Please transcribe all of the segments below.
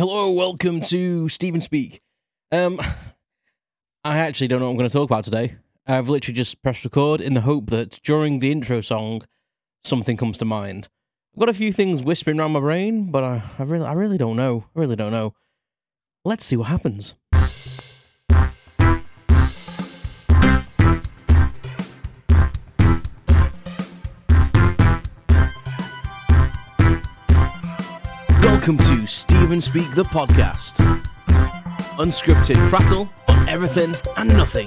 Hello, welcome to Stephen Speak. Um, I actually don't know what I'm going to talk about today. I've literally just pressed record in the hope that during the intro song, something comes to mind. I've got a few things whispering around my brain, but I, I really, I really don't know. I really don't know. Let's see what happens. Welcome to Stephen Speak the podcast. Unscripted prattle on everything and nothing.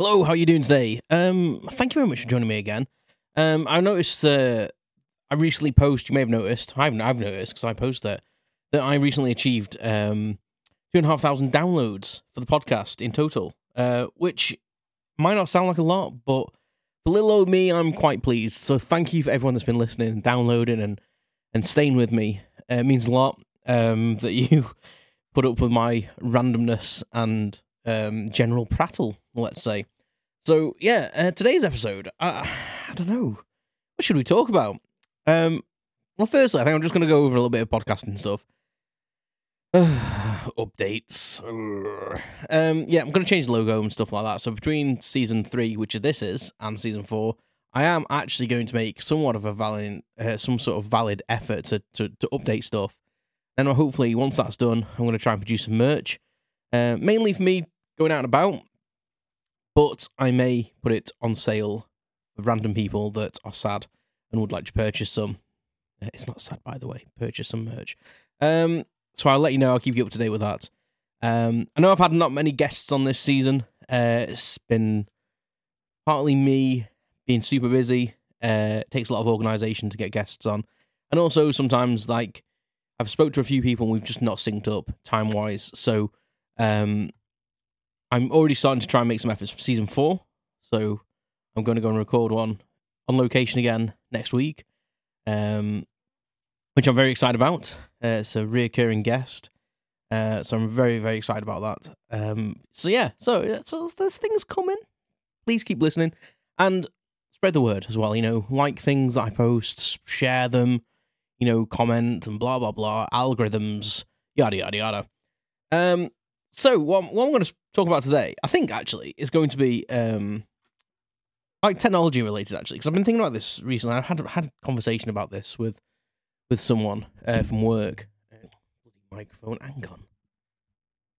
Hello, how are you doing today? Um, thank you very much for joining me again. Um, I noticed uh, I recently posted. You may have noticed. I've I've noticed because I posted it that I recently achieved um two and a half thousand downloads for the podcast in total. Uh, which might not sound like a lot, but for little old me, I'm quite pleased. So thank you for everyone that's been listening and downloading and and staying with me. Uh, it means a lot um, that you put up with my randomness and um, general prattle. Let's say. So yeah, uh, today's episode. I, I don't know. What should we talk about? Um, well, firstly, I think I'm just going to go over a little bit of podcasting stuff. updates. Um, yeah, I'm going to change the logo and stuff like that. So between season three, which this is, and season four, I am actually going to make somewhat of a valid, uh, some sort of valid effort to, to, to update stuff. And hopefully, once that's done, I'm going to try and produce some merch, uh, mainly for me going out and about. But I may put it on sale for random people that are sad and would like to purchase some. Uh, It's not sad, by the way. Purchase some merch. Um, so I'll let you know. I'll keep you up to date with that. Um, I know I've had not many guests on this season. Uh, it's been partly me being super busy. Uh, it takes a lot of organisation to get guests on, and also sometimes like I've spoke to a few people and we've just not synced up time wise. So um, I'm already starting to try and make some efforts for season four. So I'm going to go and record one on location again next week. Um, which I'm very excited about. Uh, it's a reoccurring guest, uh, so I'm very, very excited about that. Um, so yeah, so, so there's things coming. Please keep listening and spread the word as well. You know, like things that I post, share them. You know, comment and blah blah blah. Algorithms, yada yada yada. Um, so what, what I'm going to talk about today, I think actually, is going to be um, like technology related actually, because I've been thinking about this recently. I've had had a conversation about this with with someone uh, from work. Microphone, hang on.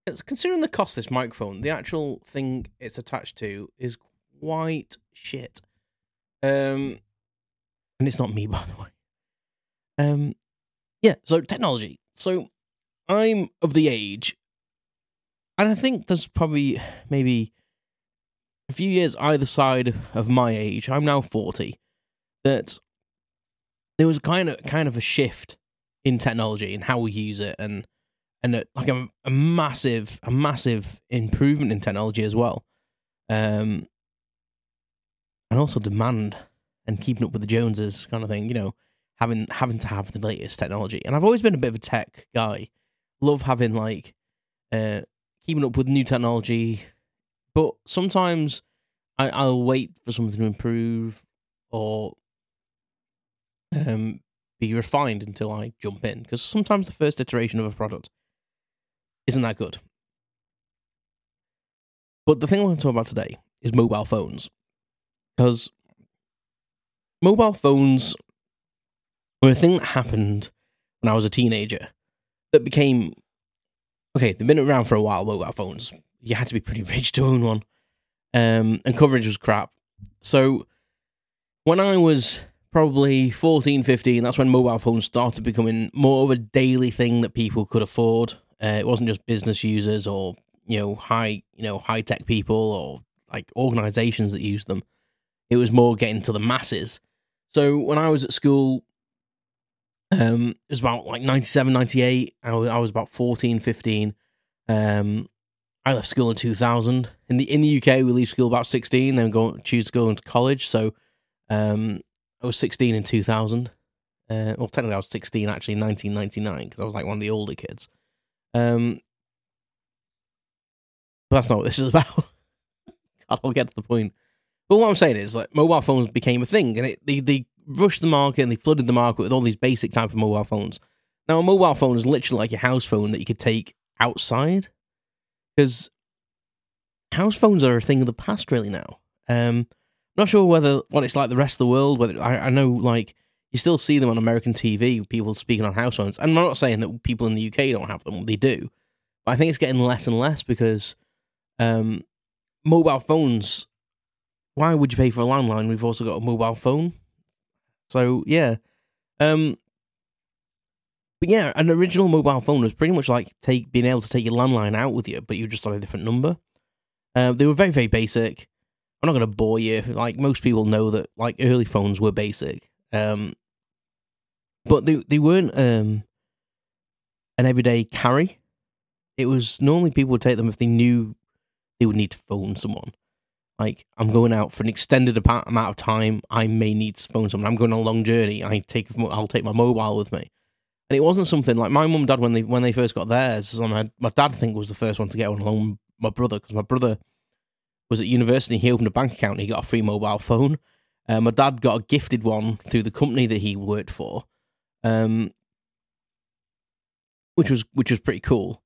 It's- Considering the cost of this microphone, the actual thing it's attached to is quite shit. Um, and it's not me, by the way. Um, yeah. So technology. So I'm of the age, and I think there's probably maybe a few years either side of my age. I'm now forty. That there was kind of kind of a shift in technology and how we use it and and a, like a, a massive a massive improvement in technology as well. Um and also demand and keeping up with the joneses kind of thing you know having having to have the latest technology. And i've always been a bit of a tech guy. Love having like uh keeping up with new technology. But sometimes I, i'll wait for something to improve or um, be refined until I jump in. Because sometimes the first iteration of a product isn't that good. But the thing I want to talk about today is mobile phones. Because mobile phones were a thing that happened when I was a teenager that became okay, they've been around for a while, mobile phones. You had to be pretty rich to own one. Um, and coverage was crap. So when I was probably 14, 15, that's when mobile phones started becoming more of a daily thing that people could afford. Uh, it wasn't just business users or, you know, high, you know, high tech people or like organizations that used them. It was more getting to the masses. So when I was at school, um, it was about like 97, 98. I was, I was about 14, 15. Um, I left school in 2000. In the in the UK, we leave school about 16, then go choose to go into college. So, um, I was 16 in 2000. Uh, well, technically, I was 16 actually in 1999 because I was like one of the older kids. Um, but that's not what this is about. I'll get to the point. But what I'm saying is, like, mobile phones became a thing, and it, they they rushed the market and they flooded the market with all these basic type of mobile phones. Now, a mobile phone is literally like a house phone that you could take outside, because house phones are a thing of the past, really. Now, um, not sure whether what it's like the rest of the world. Whether I, I know, like, you still see them on American TV, people speaking on house phones. And I'm not saying that people in the UK don't have them; they do. But I think it's getting less and less because um, mobile phones why would you pay for a landline? We've also got a mobile phone. So yeah. Um but yeah, an original mobile phone was pretty much like take being able to take your landline out with you, but you're just on a different number. Uh, they were very, very basic. I'm not going to bore you. Like most people know that, like early phones were basic, um, but they they weren't um, an everyday carry. It was normally people would take them if they knew they would need to phone someone like I'm going out for an extended amount of time, I may need to phone someone. I'm going on a long journey. I take I'll take my mobile with me, and it wasn't something like my mum and dad when they when they first got theirs. My, my dad I think was the first one to get one along my brother because my brother was at university. He opened a bank account. He got a free mobile phone. Uh, my dad got a gifted one through the company that he worked for, um, which was which was pretty cool.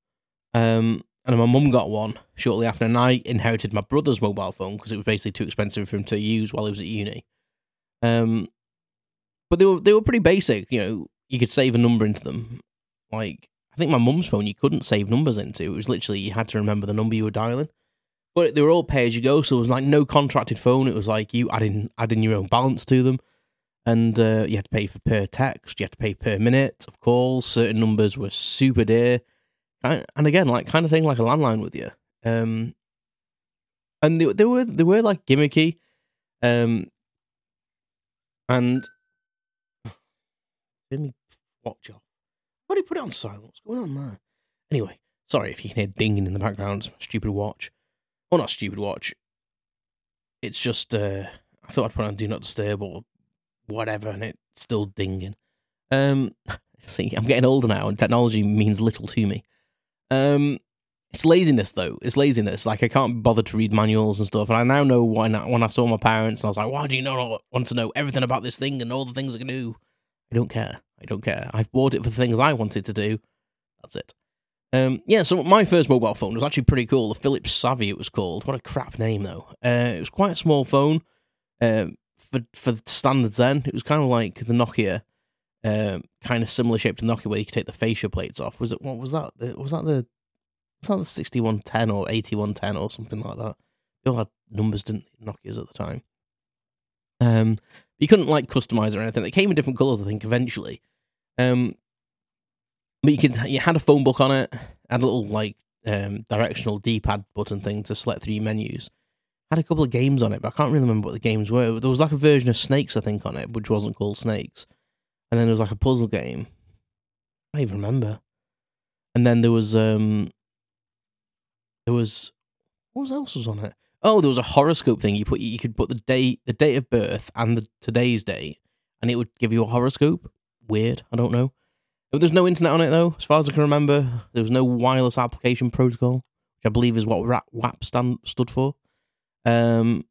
Um, and my mum got one shortly after, and I inherited my brother's mobile phone because it was basically too expensive for him to use while he was at uni. Um, but they were they were pretty basic. You know, you could save a number into them. Like I think my mum's phone, you couldn't save numbers into. It was literally you had to remember the number you were dialing. But they were all pay as you go, so it was like no contracted phone. It was like you adding adding your own balance to them, and uh, you had to pay for per text. You had to pay per minute of calls. Certain numbers were super dear and again, like kind of thing like a landline with you. Um, and they, they were they were like gimmicky, um, and let me watch off. Why do you put it on silent? What's going on there? Anyway, sorry if you can hear dinging in the background. It's my stupid watch. Well, not stupid watch. It's just uh, I thought I'd put on do not disturb or whatever, and it's still dinging. Um, see, I'm getting older now, and technology means little to me. Um, it's laziness though. It's laziness. Like I can't bother to read manuals and stuff. And I now know why. Not, when I saw my parents, and I was like, "Why do you not want to know everything about this thing and all the things I can do?" I don't care. I don't care. I've bought it for the things I wanted to do. That's it. Um, yeah. So my first mobile phone was actually pretty cool. The Philips Savvy, it was called. What a crap name though. Uh, it was quite a small phone. Um, for for standards then, it was kind of like the Nokia um, kind of similar shape to Nokia, where you could take the fascia plates off. Was it what was that? Was that the was that the sixty one ten or eighty one ten or something like that? They all had numbers, didn't Nokia's at the time. Um, you couldn't like customize or anything. They came in different colors, I think, eventually. Um, but you could you had a phone book on it, had a little like um, directional D pad button thing to select through your menus. Had a couple of games on it, but I can't really remember what the games were. There was like a version of Snakes, I think, on it, which wasn't called Snakes and then there was like a puzzle game. I don't even remember. And then there was um, there was what else was on it? Oh, there was a horoscope thing. You put you could put the date, the date of birth, and the today's date, and it would give you a horoscope. Weird. I don't know. There's no internet on it though, as far as I can remember. There was no wireless application protocol, which I believe is what WAP stand stood for. Um,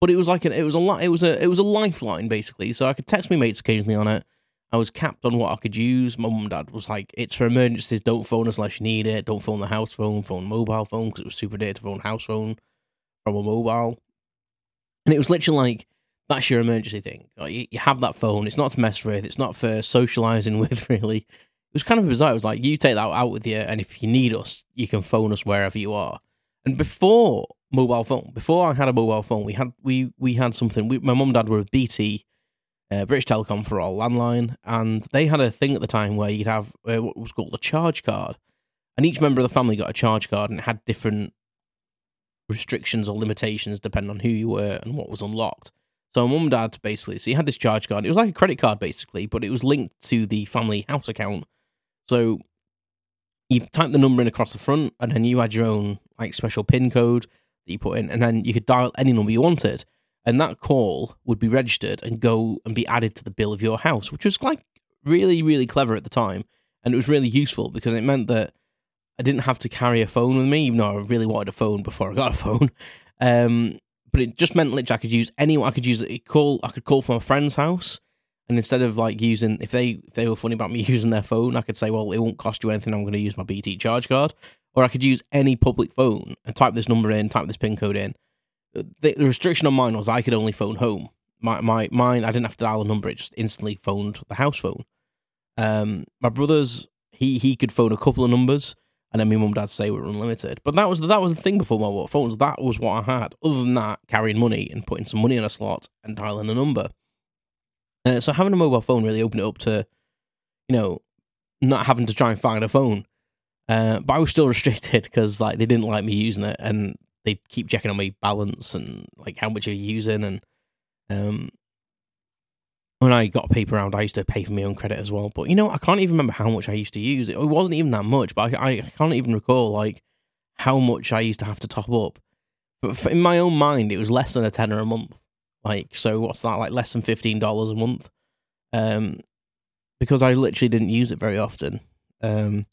but it was like an, it was a it was a it was a lifeline basically. So I could text my mates occasionally on it. I was capped on what I could use. Mum and dad was like, "It's for emergencies. Don't phone us unless you need it. Don't phone the house phone. Phone mobile phone because it was super dear to phone house phone from a mobile." And it was literally like, "That's your emergency thing. Like, you, you have that phone. It's not to mess with. It's not for socializing with. Really, it was kind of bizarre. It was like you take that out with you, and if you need us, you can phone us wherever you are. And before mobile phone. Before I had a mobile phone, we had we we had something. We, my mum and dad were with BT, uh, British Telecom for all landline, and they had a thing at the time where you'd have uh, what was called a charge card, and each member of the family got a charge card, and it had different restrictions or limitations depending on who you were and what was unlocked. So mum and dad basically, so you had this charge card. It was like a credit card basically, but it was linked to the family house account. So you type the number in across the front, and then you had your own like special pin code that you put in, and then you could dial any number you wanted, and that call would be registered and go and be added to the bill of your house, which was like really, really clever at the time, and it was really useful because it meant that I didn't have to carry a phone with me, even though I really wanted a phone before I got a phone. Um, but it just meant literally I could use any. I could use it. Call. I could call from a friend's house, and instead of like using, if they if they were funny about me using their phone, I could say, well, it won't cost you anything. I'm going to use my BT charge card, or I could use any public phone and type this number in, type this pin code in. The, the restriction on mine was I could only phone home. My my mine, I didn't have to dial a number; it just instantly phoned the house phone. Um, my brother's he he could phone a couple of numbers, and then my mum and dad say we were unlimited. But that was that was the thing before mobile phones. That was what I had. Other than that, carrying money and putting some money in a slot and dialing a number. Uh, so having a mobile phone really opened it up to, you know, not having to try and find a phone. Uh, but I was still restricted because like they didn't like me using it, and they keep checking on my balance and like how much you're using. And um, when I got a paper round, I used to pay for my own credit as well. But you know, I can't even remember how much I used to use. It, it wasn't even that much, but I, I can't even recall like how much I used to have to top up. But in my own mind, it was less than a tenner a month. Like, so what's that? Like less than fifteen dollars a month. Um, because I literally didn't use it very often. Um,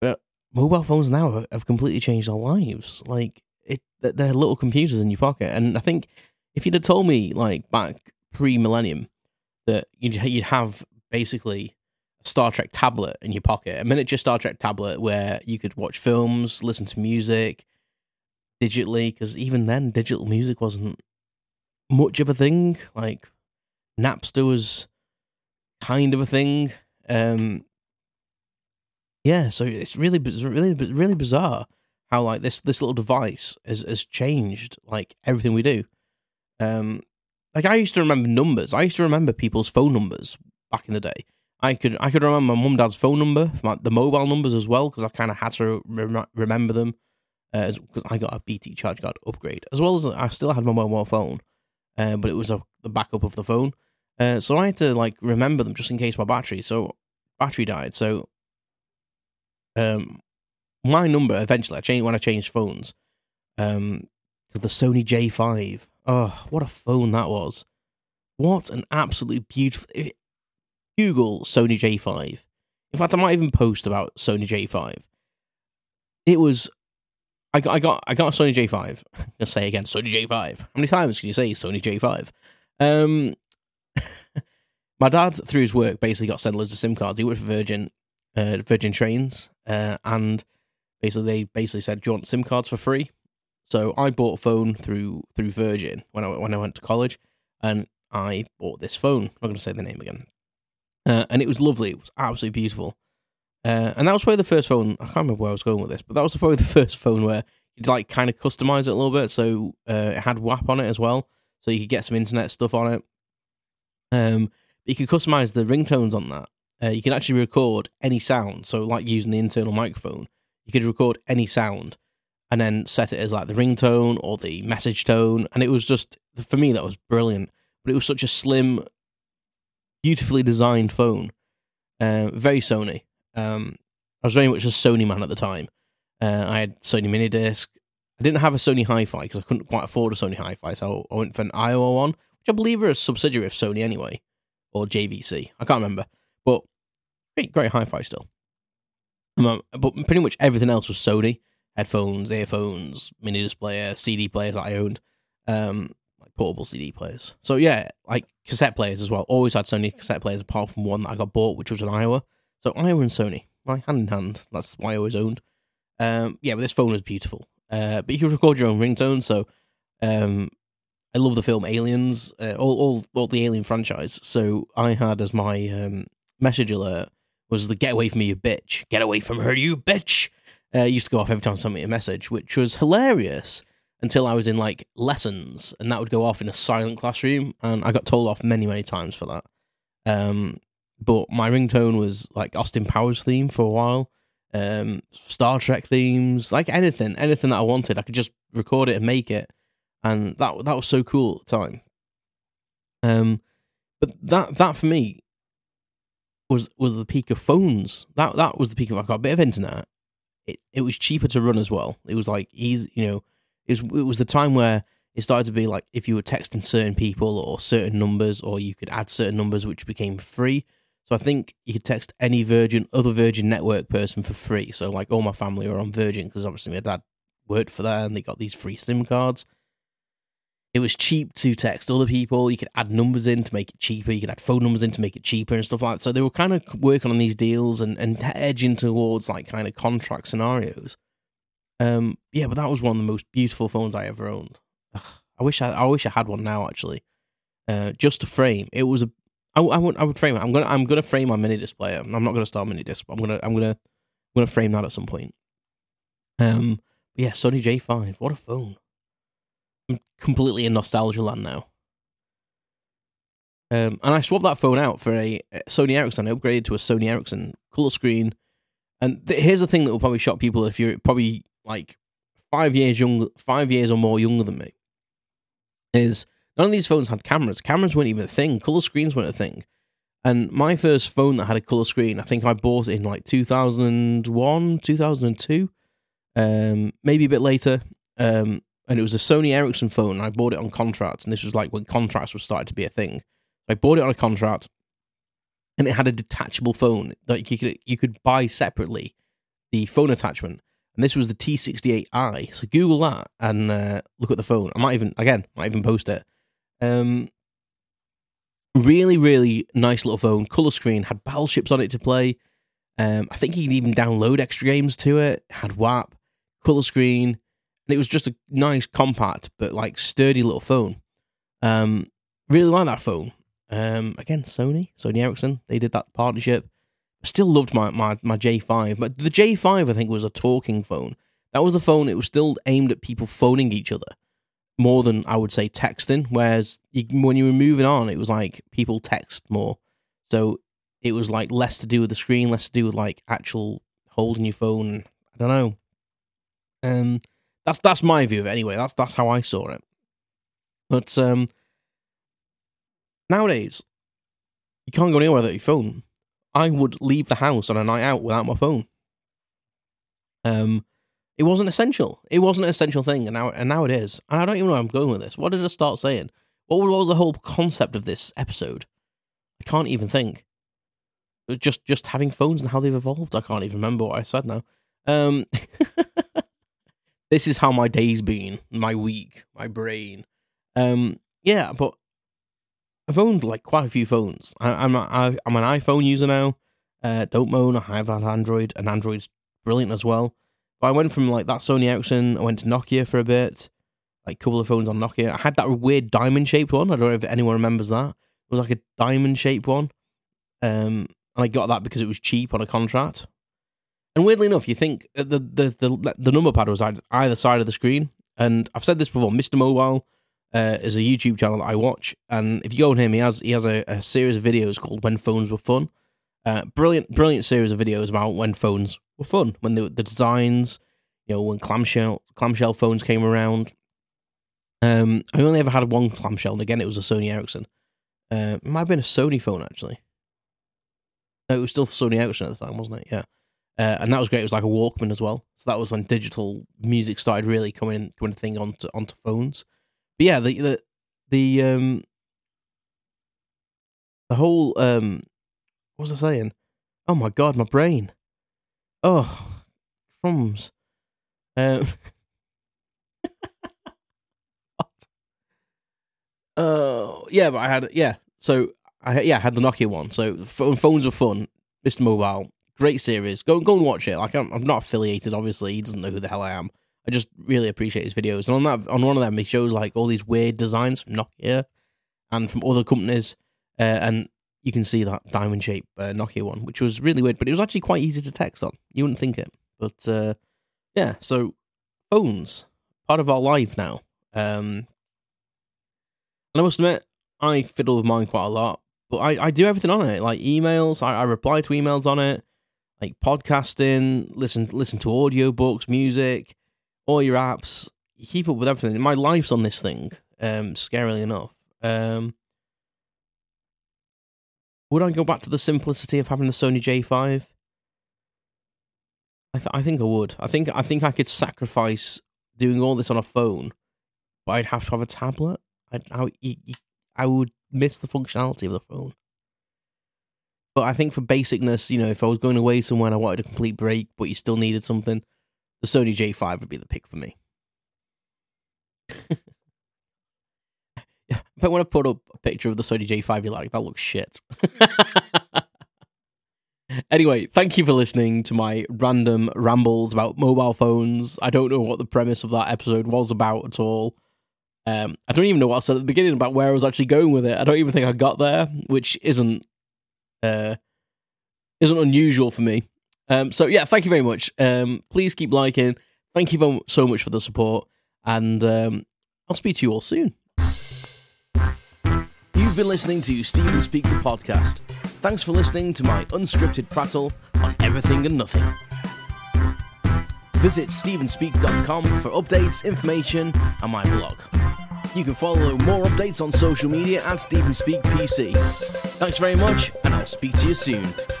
but mobile phones now have completely changed our lives. Like, it, they're little computers in your pocket, and I think if you'd have told me like back pre-millennium that you'd you'd have basically a Star Trek tablet in your pocket, a miniature Star Trek tablet where you could watch films, listen to music digitally, because even then digital music wasn't much of a thing. Like Napster was kind of a thing. Um, yeah, so it's really, really, really bizarre how like this this little device has has changed like everything we do. Um, like I used to remember numbers. I used to remember people's phone numbers back in the day. I could I could remember my mum dad's phone number, my, the mobile numbers as well, because I kind of had to rem- remember them. Because uh, I got a BT charge card upgrade, as well as I still had my mobile phone, uh, but it was a, the backup of the phone. Uh, so I had to like remember them just in case my battery so battery died. So um, my number eventually I changed when I changed phones um, to the Sony J5. Oh, what a phone that was! What an absolutely beautiful. Google Sony J5. In fact, I might even post about Sony J5. It was. I got, I got, I got a Sony J5. I'm gonna say again, Sony J5. How many times can you say Sony J5? Um, my dad, through his work, basically got sent loads of SIM cards. He worked for Virgin, uh, Virgin Trains, uh, and basically they basically said, "Do you want SIM cards for free?" So I bought a phone through through Virgin when I when I went to college, and I bought this phone. I'm not going to say the name again, uh, and it was lovely. It was absolutely beautiful, uh, and that was probably the first phone. I can't remember where I was going with this, but that was probably the first phone where you'd like kind of customize it a little bit. So uh, it had WAP on it as well, so you could get some internet stuff on it. Um, you could customize the ringtones on that. Uh, you can actually record any sound. So, like using the internal microphone, you could record any sound and then set it as like the ringtone or the message tone. And it was just, for me, that was brilliant. But it was such a slim, beautifully designed phone. Uh, very Sony. Um, I was very much a Sony man at the time. Uh, I had Sony mini disc. I didn't have a Sony Hi-Fi because I couldn't quite afford a Sony Hi-Fi, so I went for an Aiwa one, which I believe are a subsidiary of Sony anyway, or JVC. I can't remember, but great, great Hi-Fi still. Um, but pretty much everything else was Sony headphones, earphones, mini disc player, CD players that I owned, um, like portable CD players. So yeah, like cassette players as well. Always had Sony cassette players, apart from one that I got bought, which was an Aiwa. So Aiwa and Sony, like hand in hand. That's why I always owned. Um, yeah, but this phone was beautiful. Uh, but you can record your own ringtone. So um, I love the film Aliens, uh, all, all all the Alien franchise. So I had as my um, message alert was the "Get away from me, you bitch! Get away from her, you bitch!" Uh, used to go off every time someone sent me a message, which was hilarious until I was in like lessons, and that would go off in a silent classroom, and I got told off many, many times for that. Um, but my ringtone was like Austin Powers theme for a while, um, Star Trek themes, like anything, anything that I wanted, I could just record it and make it, and that that was so cool at the time. Um, but that that for me was was the peak of phones. That that was the peak of I got a bit of internet, it, it was cheaper to run as well. It was like easy, you know, it was, it was the time where it started to be like if you were texting certain people or certain numbers, or you could add certain numbers which became free. So I think you could text any Virgin, other Virgin network person for free. So like all my family are on Virgin because obviously my dad worked for that, and they got these free SIM cards. It was cheap to text other people. You could add numbers in to make it cheaper. You could add phone numbers in to make it cheaper and stuff like that. So they were kind of working on these deals and, and edging towards like kind of contract scenarios. Um, yeah, but that was one of the most beautiful phones I ever owned. Ugh, I wish I, I wish I had one now actually. Uh, just to frame, it was a. I, I would I would frame it. I'm gonna I'm gonna frame my mini display. I'm not gonna start mini disc. I'm gonna I'm gonna I'm gonna frame that at some point. Um, yeah, Sony J5. What a phone! I'm completely in nostalgia land now. Um, and I swapped that phone out for a Sony Ericsson. I upgraded to a Sony Ericsson color screen. And th- here's the thing that will probably shock people if you're probably like five years young, five years or more younger than me. Is none of these phones had cameras. Cameras weren't even a thing. Color screens weren't a thing. And my first phone that had a color screen, I think I bought it in like 2001, 2002, um, maybe a bit later. Um, and it was a Sony Ericsson phone. I bought it on contract, and this was like when contracts were starting to be a thing. I bought it on a contract, and it had a detachable phone that you could you could buy separately, the phone attachment. And this was the T68i. So Google that and uh, look at the phone. I might even again might even post it. Um, really, really nice little phone. Color screen had battleships on it to play. Um, I think you could even download extra games to it. Had WAP, color screen, and it was just a nice, compact but like sturdy little phone. Um, really like that phone. Um, again, Sony, Sony Ericsson, they did that partnership. Still loved my, my my J5, but the J5 I think was a talking phone. That was the phone. It was still aimed at people phoning each other more than I would say texting. Whereas you, when you were moving on, it was like people text more. So it was like less to do with the screen, less to do with like actual holding your phone. I don't know. Um, that's that's my view of it anyway. That's that's how I saw it. But um, nowadays, you can't go anywhere without your phone. I would leave the house on a night out without my phone. Um, it wasn't essential. It wasn't an essential thing, and now and now it is. And I don't even know where I'm going with this. What did I start saying? What was the whole concept of this episode? I can't even think. Just just having phones and how they've evolved. I can't even remember what I said now. Um, this is how my day's been, my week, my brain. Um, yeah, but I've owned like quite a few phones. I, am a, I'm an iPhone user now. Uh, don't moan. I've had Android, and Android's brilliant as well. But I went from like that Sony Ericsson, I went to Nokia for a bit, like a couple of phones on Nokia. I had that weird diamond shaped one. I don't know if anyone remembers that. It was like a diamond shaped one. Um, and I got that because it was cheap on a contract. And weirdly enough, you think the the the, the number pad was either side of the screen. And I've said this before, Mr. Mobile uh, is a YouTube channel that I watch, and if you go on him, he has he has a, a series of videos called "When Phones Were Fun." Uh, brilliant, brilliant series of videos about when phones were fun, when the, the designs, you know, when clamshell clamshell phones came around. Um, I only ever had one clamshell, and again, it was a Sony Ericsson. Uh, it might have been a Sony phone actually. No, it was still Sony Ericsson at the time, wasn't it? Yeah. Uh, and that was great. It was like a Walkman as well. So that was when digital music started really coming coming thing onto onto phones. But yeah, the the the um the whole um what was I saying? Oh my god, my brain. Oh, crumbs. Um, uh, yeah, but I had yeah. So I yeah I had the Nokia one. So phones were fun. Mr. Mobile, great series. Go go and watch it. Like I'm, I'm not affiliated. Obviously, he doesn't know who the hell I am. I just really appreciate his videos. And on that, on one of them, he shows like all these weird designs from Nokia and from other companies, uh, and you can see that diamond shaped uh, Nokia one, which was really weird, but it was actually quite easy to text on. You wouldn't think it, but uh, yeah. So phones part of our life now. Um, and I must admit, I fiddle with mine quite a lot, but I, I do everything on it, like emails. I, I reply to emails on it, like podcasting, listen listen to audiobooks, music all your apps, you keep up with everything. My life's on this thing, um, scarily enough. Um, would I go back to the simplicity of having the Sony J5? I, th- I think I would. I think I think I could sacrifice doing all this on a phone, but I'd have to have a tablet. I'd, I, I would miss the functionality of the phone. But I think for basicness, you know, if I was going away somewhere and I wanted a complete break, but you still needed something, the Sony J5 would be the pick for me. if I want to put up a picture of the Sony J5 you're like, that looks shit. anyway, thank you for listening to my random rambles about mobile phones. I don't know what the premise of that episode was about at all. Um, I don't even know what I said at the beginning about where I was actually going with it. I don't even think I got there, which isn't uh, isn't unusual for me. Um, so yeah, thank you very much. Um, please keep liking. Thank you so much for the support, and um, I'll speak to you all soon. You've been listening to Stephen Speak the podcast. Thanks for listening to my unscripted prattle on everything and nothing. Visit StephenSpeak.com for updates, information, and my blog. You can follow more updates on social media at StephenSpeakPC. Thanks very much, I'll speak to you soon.